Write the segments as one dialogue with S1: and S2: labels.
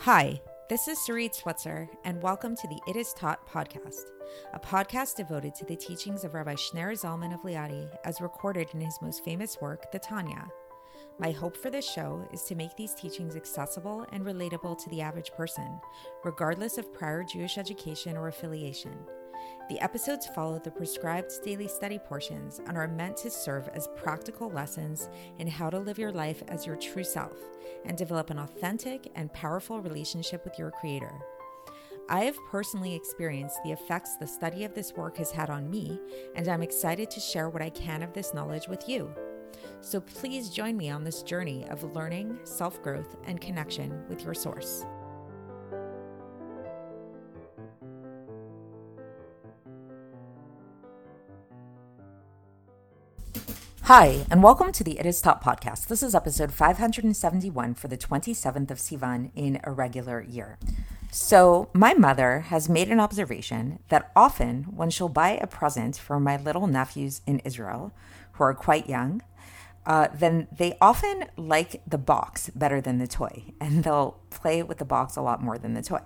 S1: Hi, this is Sarit Switzer, and welcome to the It Is Taught podcast, a podcast devoted to the teachings of Rabbi Schneur Zalman of Liadi as recorded in his most famous work, the Tanya. My hope for this show is to make these teachings accessible and relatable to the average person, regardless of prior Jewish education or affiliation. The episodes follow the prescribed daily study portions and are meant to serve as practical lessons in how to live your life as your true self and develop an authentic and powerful relationship with your Creator. I have personally experienced the effects the study of this work has had on me, and I'm excited to share what I can of this knowledge with you. So please join me on this journey of learning, self growth, and connection with your source. Hi, and welcome to the It Is Taught podcast. This is episode 571 for the 27th of Sivan in a regular year. So, my mother has made an observation that often when she'll buy a present for my little nephews in Israel, who are quite young, uh, then they often like the box better than the toy, and they'll play with the box a lot more than the toy.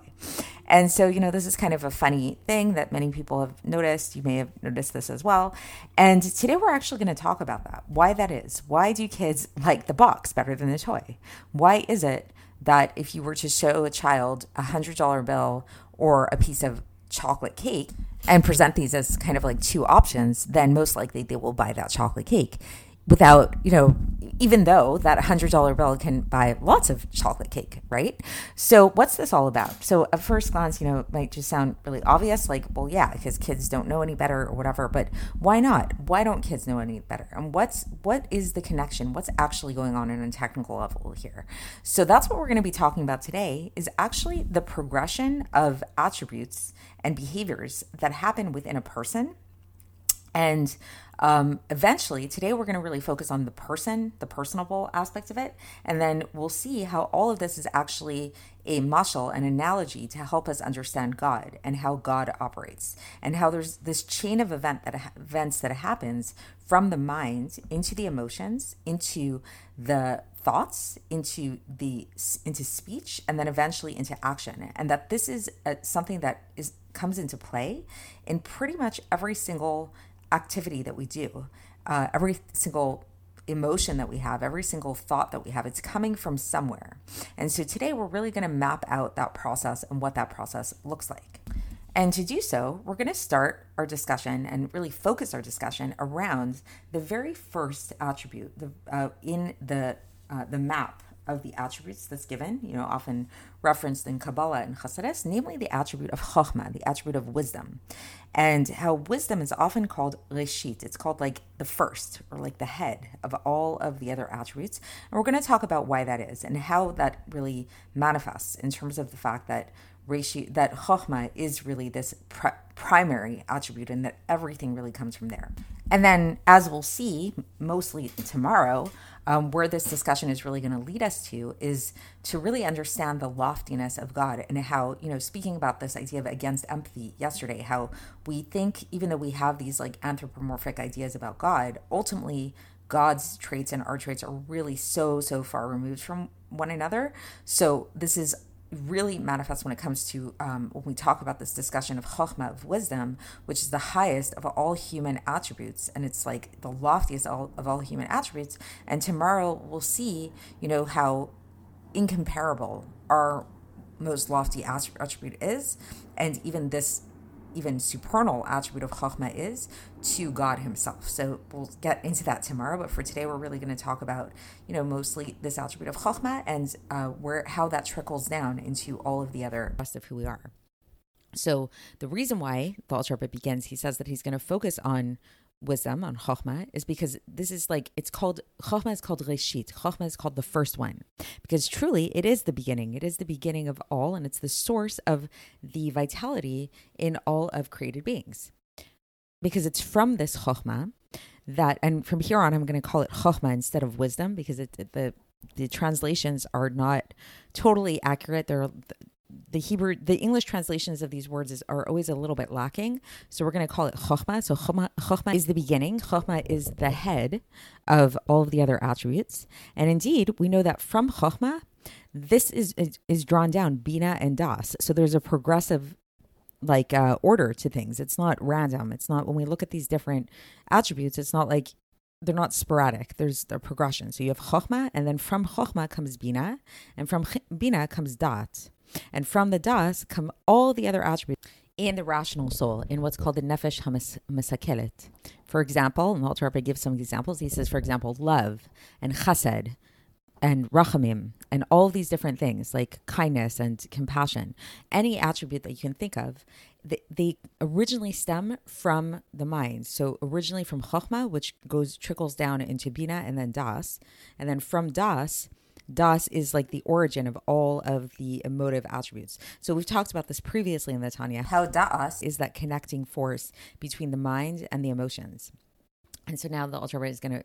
S1: And so, you know, this is kind of a funny thing that many people have noticed. You may have noticed this as well. And today we're actually going to talk about that why that is. Why do kids like the box better than the toy? Why is it that if you were to show a child a $100 bill or a piece of chocolate cake and present these as kind of like two options, then most likely they will buy that chocolate cake without, you know, even though that $100 bill can buy lots of chocolate cake, right? So, what's this all about? So, at first glance, you know, it might just sound really obvious like, well, yeah, because kids don't know any better or whatever, but why not? Why don't kids know any better? And what's what is the connection? What's actually going on in a technical level here? So, that's what we're going to be talking about today is actually the progression of attributes and behaviors that happen within a person and um, eventually, today we're going to really focus on the person, the personable aspect of it, and then we'll see how all of this is actually a mashal, an analogy to help us understand God and how God operates, and how there's this chain of event that events that happens from the mind into the emotions, into the thoughts, into the into speech, and then eventually into action, and that this is a, something that is comes into play in pretty much every single activity that we do, uh, every single emotion that we have, every single thought that we have, it's coming from somewhere. And so today we're really going to map out that process and what that process looks like. And to do so, we're going to start our discussion and really focus our discussion around the very first attribute the, uh, in the uh, the map of the attributes that's given, you know, often referenced in Kabbalah and Chassidus, namely the attribute of Chokhmah, the attribute of wisdom, and how wisdom is often called Reshit. It's called like the first or like the head of all of the other attributes. And we're going to talk about why that is and how that really manifests in terms of the fact that Reshi, that Chokhmah is really this pr- primary attribute and that everything really comes from there. And then, as we'll see mostly tomorrow, um, where this discussion is really going to lead us to is to really understand the loftiness of God and how, you know, speaking about this idea of against empathy yesterday, how we think, even though we have these like anthropomorphic ideas about God, ultimately God's traits and our traits are really so, so far removed from one another. So this is really manifests when it comes to um, when we talk about this discussion of chokhmah of wisdom, which is the highest of all human attributes, and it's like the loftiest of all human attributes. And tomorrow we'll see, you know, how incomparable our most lofty attribute is, and even this even supernal attribute of Chachma is to God Himself. So we'll get into that tomorrow. But for today, we're really going to talk about, you know, mostly this attribute of Chachma and uh, where how that trickles down into all of the other rest of who we are. So the reason why the Alter begins, he says that he's going to focus on wisdom on Chokhmah is because this is like it's called Chokhmah is called Reshit. Chokhmah is called the first one because truly it is the beginning. It is the beginning of all, and it's the source of the vitality in all of created beings. Because it's from this Chokhmah that, and from here on, I'm going to call it Chokhmah instead of wisdom because it, the the translations are not totally accurate. They're the Hebrew, the English translations of these words is, are always a little bit lacking. So we're going to call it chokhmah. So chokhmah, chokhmah is the beginning. Chokhmah is the head of all of the other attributes. And indeed, we know that from chokhmah, this is, is, is drawn down Bina and Das. So there's a progressive like uh, order to things. It's not random. It's not when we look at these different attributes. It's not like they're not sporadic. There's a progression. So you have chokhmah, and then from chokhmah comes bina, and from bina comes dat, and from the das come all the other attributes in the rational soul, in what's called the nefesh hamasakelet. For example, and Alter Rebbe gives some examples. He says, for example, love and chesed and rachamim and all these different things like kindness and compassion, any attribute that you can think of, they, they originally stem from the mind. So originally from chokhmah, which goes trickles down into bina and then das, and then from das. Das is like the origin of all of the emotive attributes. So we've talked about this previously in the Tanya. How Das is that connecting force between the mind and the emotions. And so now the Alter Rebbe is going to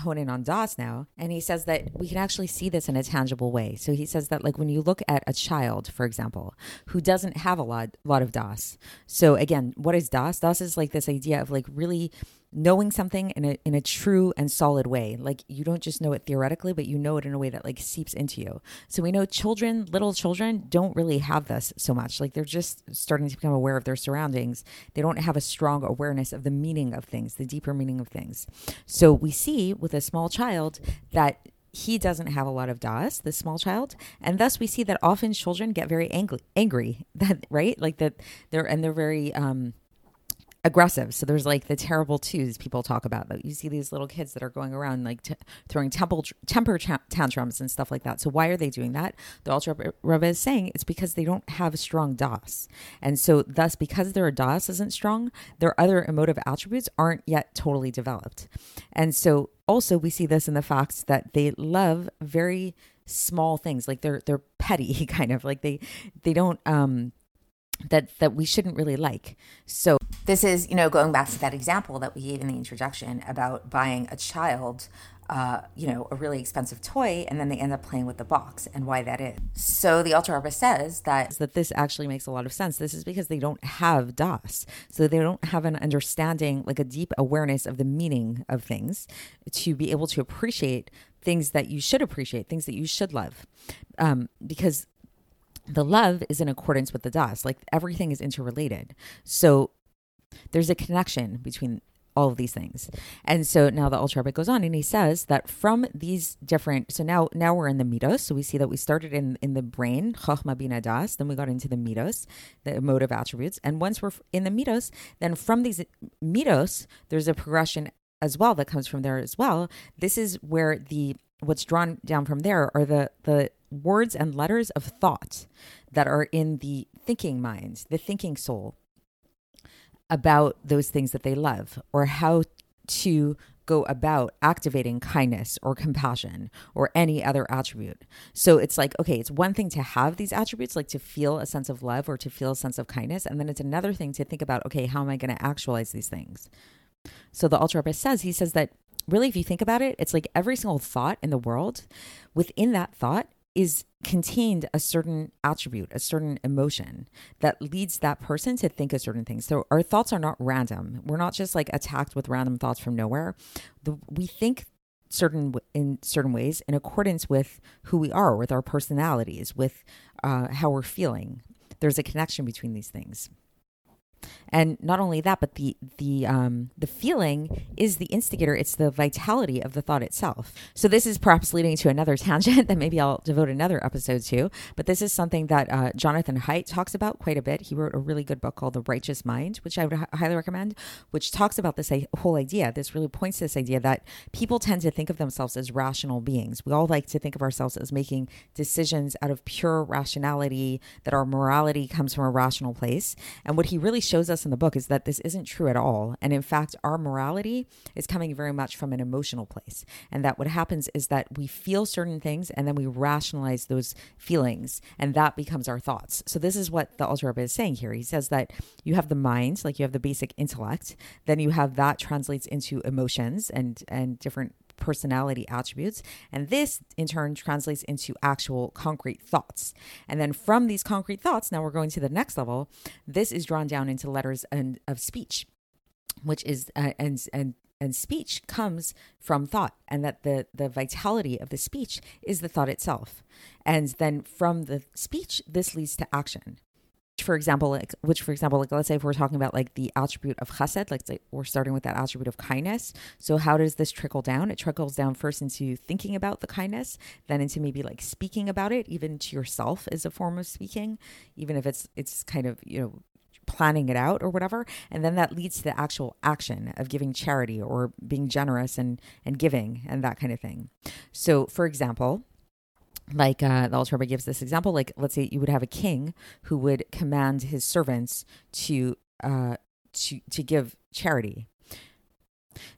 S1: hone in on Das now, and he says that we can actually see this in a tangible way. So he says that like when you look at a child, for example, who doesn't have a lot lot of Das. So again, what is Das? Das is like this idea of like really knowing something in a in a true and solid way. Like you don't just know it theoretically, but you know it in a way that like seeps into you. So we know children, little children don't really have this so much. Like they're just starting to become aware of their surroundings. They don't have a strong awareness of the meaning of things, the deeper meaning of things. So we see with a small child that he doesn't have a lot of das, this small child, and thus we see that often children get very angry, angry that right, like that they're and they're very um, aggressive. So there's like the terrible twos people talk about. You see these little kids that are going around like t- throwing temple, temper tantrums and stuff like that. So why are they doing that? The Alter Rebbe is saying it's because they don't have strong das, and so thus because their das isn't strong, their other emotive attributes aren't yet totally developed. And so also we see this in the fact that they love very small things, like they're they're petty kind of like they they don't um that that we shouldn't really like. So this is, you know, going back to that example that we gave in the introduction about buying a child uh, you know, a really expensive toy, and then they end up playing with the box, and why that is. So the Alter Rebbe says that that this actually makes a lot of sense. This is because they don't have das, so they don't have an understanding, like a deep awareness of the meaning of things, to be able to appreciate things that you should appreciate, things that you should love, um, because the love is in accordance with the das. Like everything is interrelated. So there's a connection between all of these things. And so now the Rebbe goes on and he says that from these different so now now we're in the middos. So we see that we started in in the brain, Chachma Bina Das, then we got into the middos, the emotive attributes. And once we're in the middos, then from these middos, there's a progression as well that comes from there as well. This is where the what's drawn down from there are the the words and letters of thought that are in the thinking mind, the thinking soul about those things that they love or how to go about activating kindness or compassion or any other attribute. So it's like, okay, it's one thing to have these attributes, like to feel a sense of love or to feel a sense of kindness. And then it's another thing to think about, okay, how am I going to actualize these things? So the Rebbe says, he says that really, if you think about it, it's like every single thought in the world, within that thought is contained a certain attribute, a certain emotion that leads that person to think a certain thing. So our thoughts are not random. We're not just like attacked with random thoughts from nowhere. The, we think certain in certain ways in accordance with who we are, with our personalities, with uh, how we're feeling. There's a connection between these things and not only that but the the um the feeling is the instigator. It's the vitality of the thought itself. So this is perhaps leading to another tangent that maybe i'll devote another episode to but this is something that uh, jonathan haidt talks about quite a bit. He wrote a really good book called the righteous mind which i would h- highly recommend which talks about this whole idea. This really points to this idea that people tend to think of themselves as rational beings. We all like to think of ourselves as making decisions out of pure rationality that our morality comes from a rational place. And what he really shows us in the book is that this isn't true at all. And in fact, our morality is coming very much from an emotional place. And that what happens is that we feel certain things and then we rationalize those feelings, and that becomes our thoughts. So, this is what the Alter Rebbe is saying here. He says that you have the mind, like you have the basic intellect, then you have that translates into emotions and, and different personality attributes. And this in turn translates into actual concrete thoughts. And then from these concrete thoughts, now we're going to the next level. This is drawn down into letters and of speech which is uh, and and and speech comes from thought and that the the vitality of the speech is the thought itself and then from the speech this leads to action for example like which for example like let's say if we're talking about like the attribute of chesed like say we're starting with that attribute of kindness. So how does this trickle down? It trickles down first into thinking about the kindness then into maybe like speaking about it even to yourself is a form of speaking even if it's it's kind of you know planning it out or whatever. And then that leads to the actual action of giving charity or being generous and and giving and that kind of thing. So for example like uh, the Alter gives this example like let's say you would have a king who would command his servants to uh, to to give charity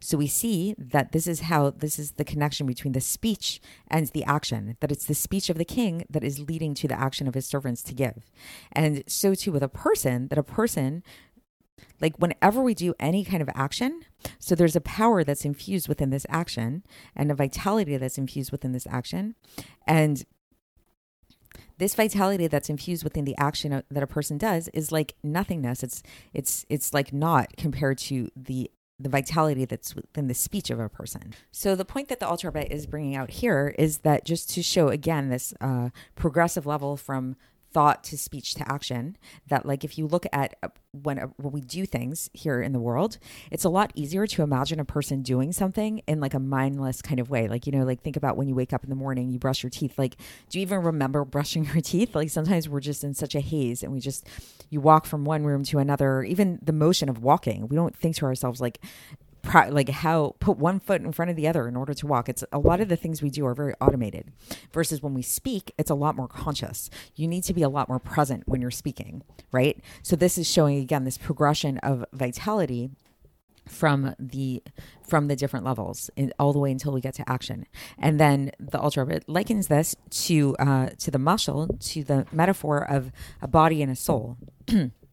S1: so we see that this is how this is the connection between the speech and the action, that it's the speech of the king that is leading to the action of his servants to give. And so too with a person, that a person like whenever we do any kind of action, so there's a power that's infused within this action and a vitality that's infused within this action. And this vitality that's infused within the action that a person does is like nothingness. It's it's it's like not compared to the the vitality that's within the speech of a person. So the point that the Alter Rebbe is bringing out here is that just to show again this uh, progressive level from thought to speech to action that like if you look at uh, when uh, when we do things here in the world it's a lot easier to imagine a person doing something in like a mindless kind of way. Like you know like think about when you wake up in the morning you brush your teeth. Like do you even remember brushing your teeth? Like sometimes we're just in such a haze and we just you walk from one room to another even the motion of walking. We don't think to ourselves like like how put one foot in front of the other in order to walk. It's a lot of the things we do are very automated versus when we speak, it's a lot more conscious. You need to be a lot more present when you're speaking, right? So this is showing again this progression of vitality from the from the different levels in, all the way until we get to action and then the Alter Rebbe likens this to uh to the mashal to the metaphor of a body and a soul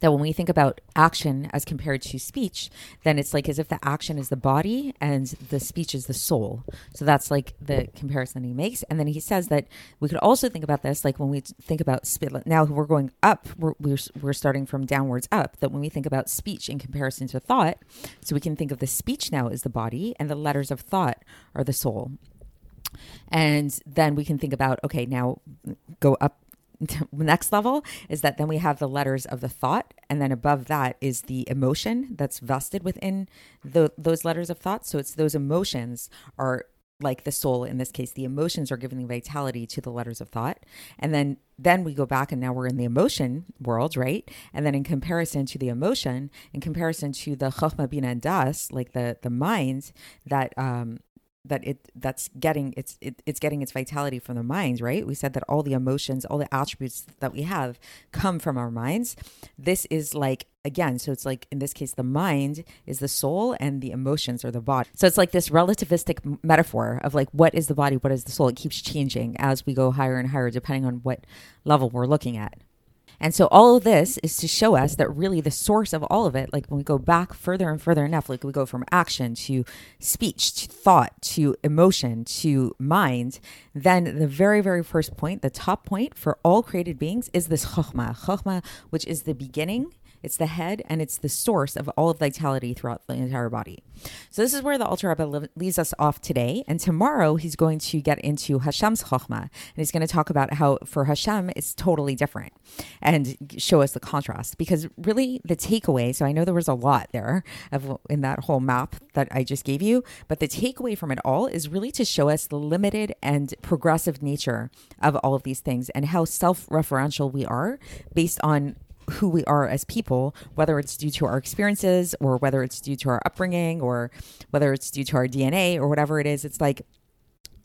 S1: that when we think about action as compared to speech, then it's like as if the action is the body and the speech is the soul. So that's like the comparison he makes. And then he says that we could also think about this like when we think about spit. Now we're going up, we're, we're, we're starting from downwards up. That when we think about speech in comparison to thought, so we can think of the speech now as the body and the letters of thought are the soul. And then we can think about okay, now go up next level is that then we have the letters of the thought and then above that is the emotion that's vested within the, those letters of thought. So it's those emotions are like the soul in this case the emotions are giving vitality to the letters of thought. And then then we go back and now we're in the emotion world right? And then in comparison to the emotion in comparison to the chokhmah bina das like the the mind that um that it that's getting it's it, it's getting its vitality from the minds right? We said that all the emotions all the attributes that we have come from our minds. This is like again so it's like in this case the mind is the soul and the emotions are the body. So it's like this relativistic metaphor of like what is the body what is the soul? It keeps changing as we go higher and higher depending on what level we're looking at and so all of this is to show us that really the source of all of it, like when we go back further and further enough, like we go from action to speech to thought to emotion to mind, then the very, very first point, the top point for all created beings is this chokhmah. Chokhmah, which is the beginning it's the head and it's the source of all of vitality throughout the entire body. So this is where the Alter Rebbe leaves us off today. And tomorrow he's going to get into Hashem's Chokhmah. And he's going to talk about how for Hashem it's totally different and show us the contrast. Because really the takeaway, so I know there was a lot there of in that whole map that I just gave you, but the takeaway from it all is really to show us the limited and progressive nature of all of these things and how self-referential we are based on who we are as people, whether it's due to our experiences or whether it's due to our upbringing or whether it's due to our DNA or whatever it is. It's like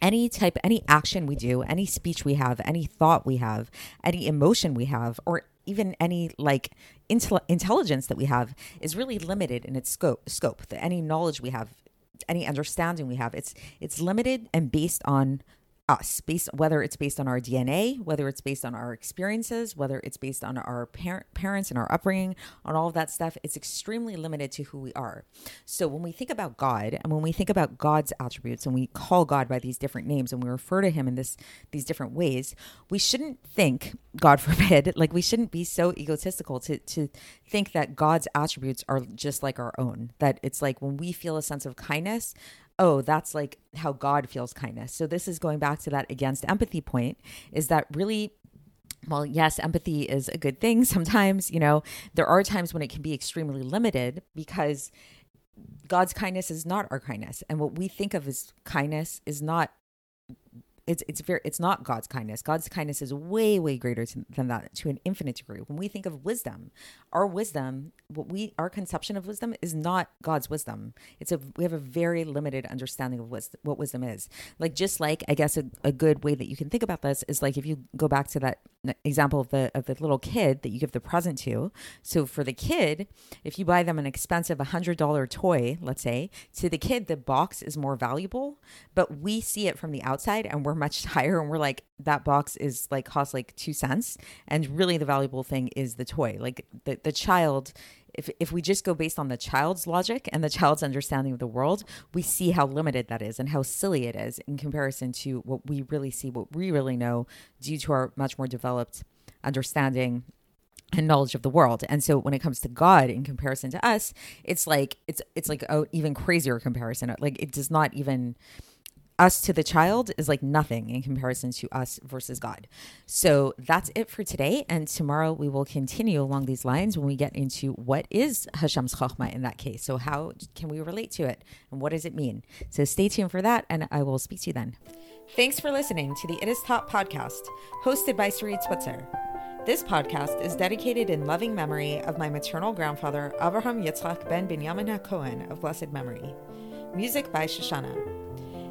S1: any type, any action we do, any speech we have, any thought we have, any emotion we have, or even any like intel- intelligence that we have is really limited in its scope. Scope. That any knowledge we have, any understanding we have, it's it's limited and based on us based whether it's based on our dna whether it's based on our experiences whether it's based on our par- parents and our upbringing on all of that stuff it's extremely limited to who we are. So when we think about god and when we think about god's attributes and we call god by these different names and we refer to him in this these different ways we shouldn't think god forbid like we shouldn't be so egotistical to to think that god's attributes are just like our own that it's like when we feel a sense of kindness oh, that's like how God feels kindness. So this is going back to that against empathy point is that really well, yes, empathy is a good thing. Sometimes, you know, there are times when it can be extremely limited because God's kindness is not our kindness. And what we think of as kindness is not it's it's very it's not God's kindness. God's kindness is way way greater to, than that to an infinite degree. When we think of wisdom, our wisdom, what we our conception of wisdom is not God's wisdom. It's a we have a very limited understanding of wisdom, what wisdom is. Like just like I guess a, a good way that you can think about this is like if you go back to that example of the of the little kid that you give the present to. So for the kid, if you buy them an expensive $100 toy, let's say, to the kid the box is more valuable, but we see it from the outside and we're much higher and we're like that box is like costs like 2 cents and really the valuable thing is the toy. Like the the child if, if we just go based on the child's logic and the child's understanding of the world, we see how limited that is and how silly it is in comparison to what we really see, what we really know due to our much more developed understanding and knowledge of the world. And so when it comes to God in comparison to us, it's like it's it's like a even crazier comparison. Like it does not even us to the child is like nothing in comparison to us versus God. So that's it for today. And tomorrow we will continue along these lines when we get into what is Hashem's Chokhmah in that case. So, how can we relate to it and what does it mean? So, stay tuned for that, and I will speak to you then. Thanks for listening to the It Is Taught podcast, hosted by Sarit Switzer. This podcast is dedicated in loving memory of my maternal grandfather, Avraham Yitzchak ben Binyamin HaKohen of blessed memory. Music by Shoshannah.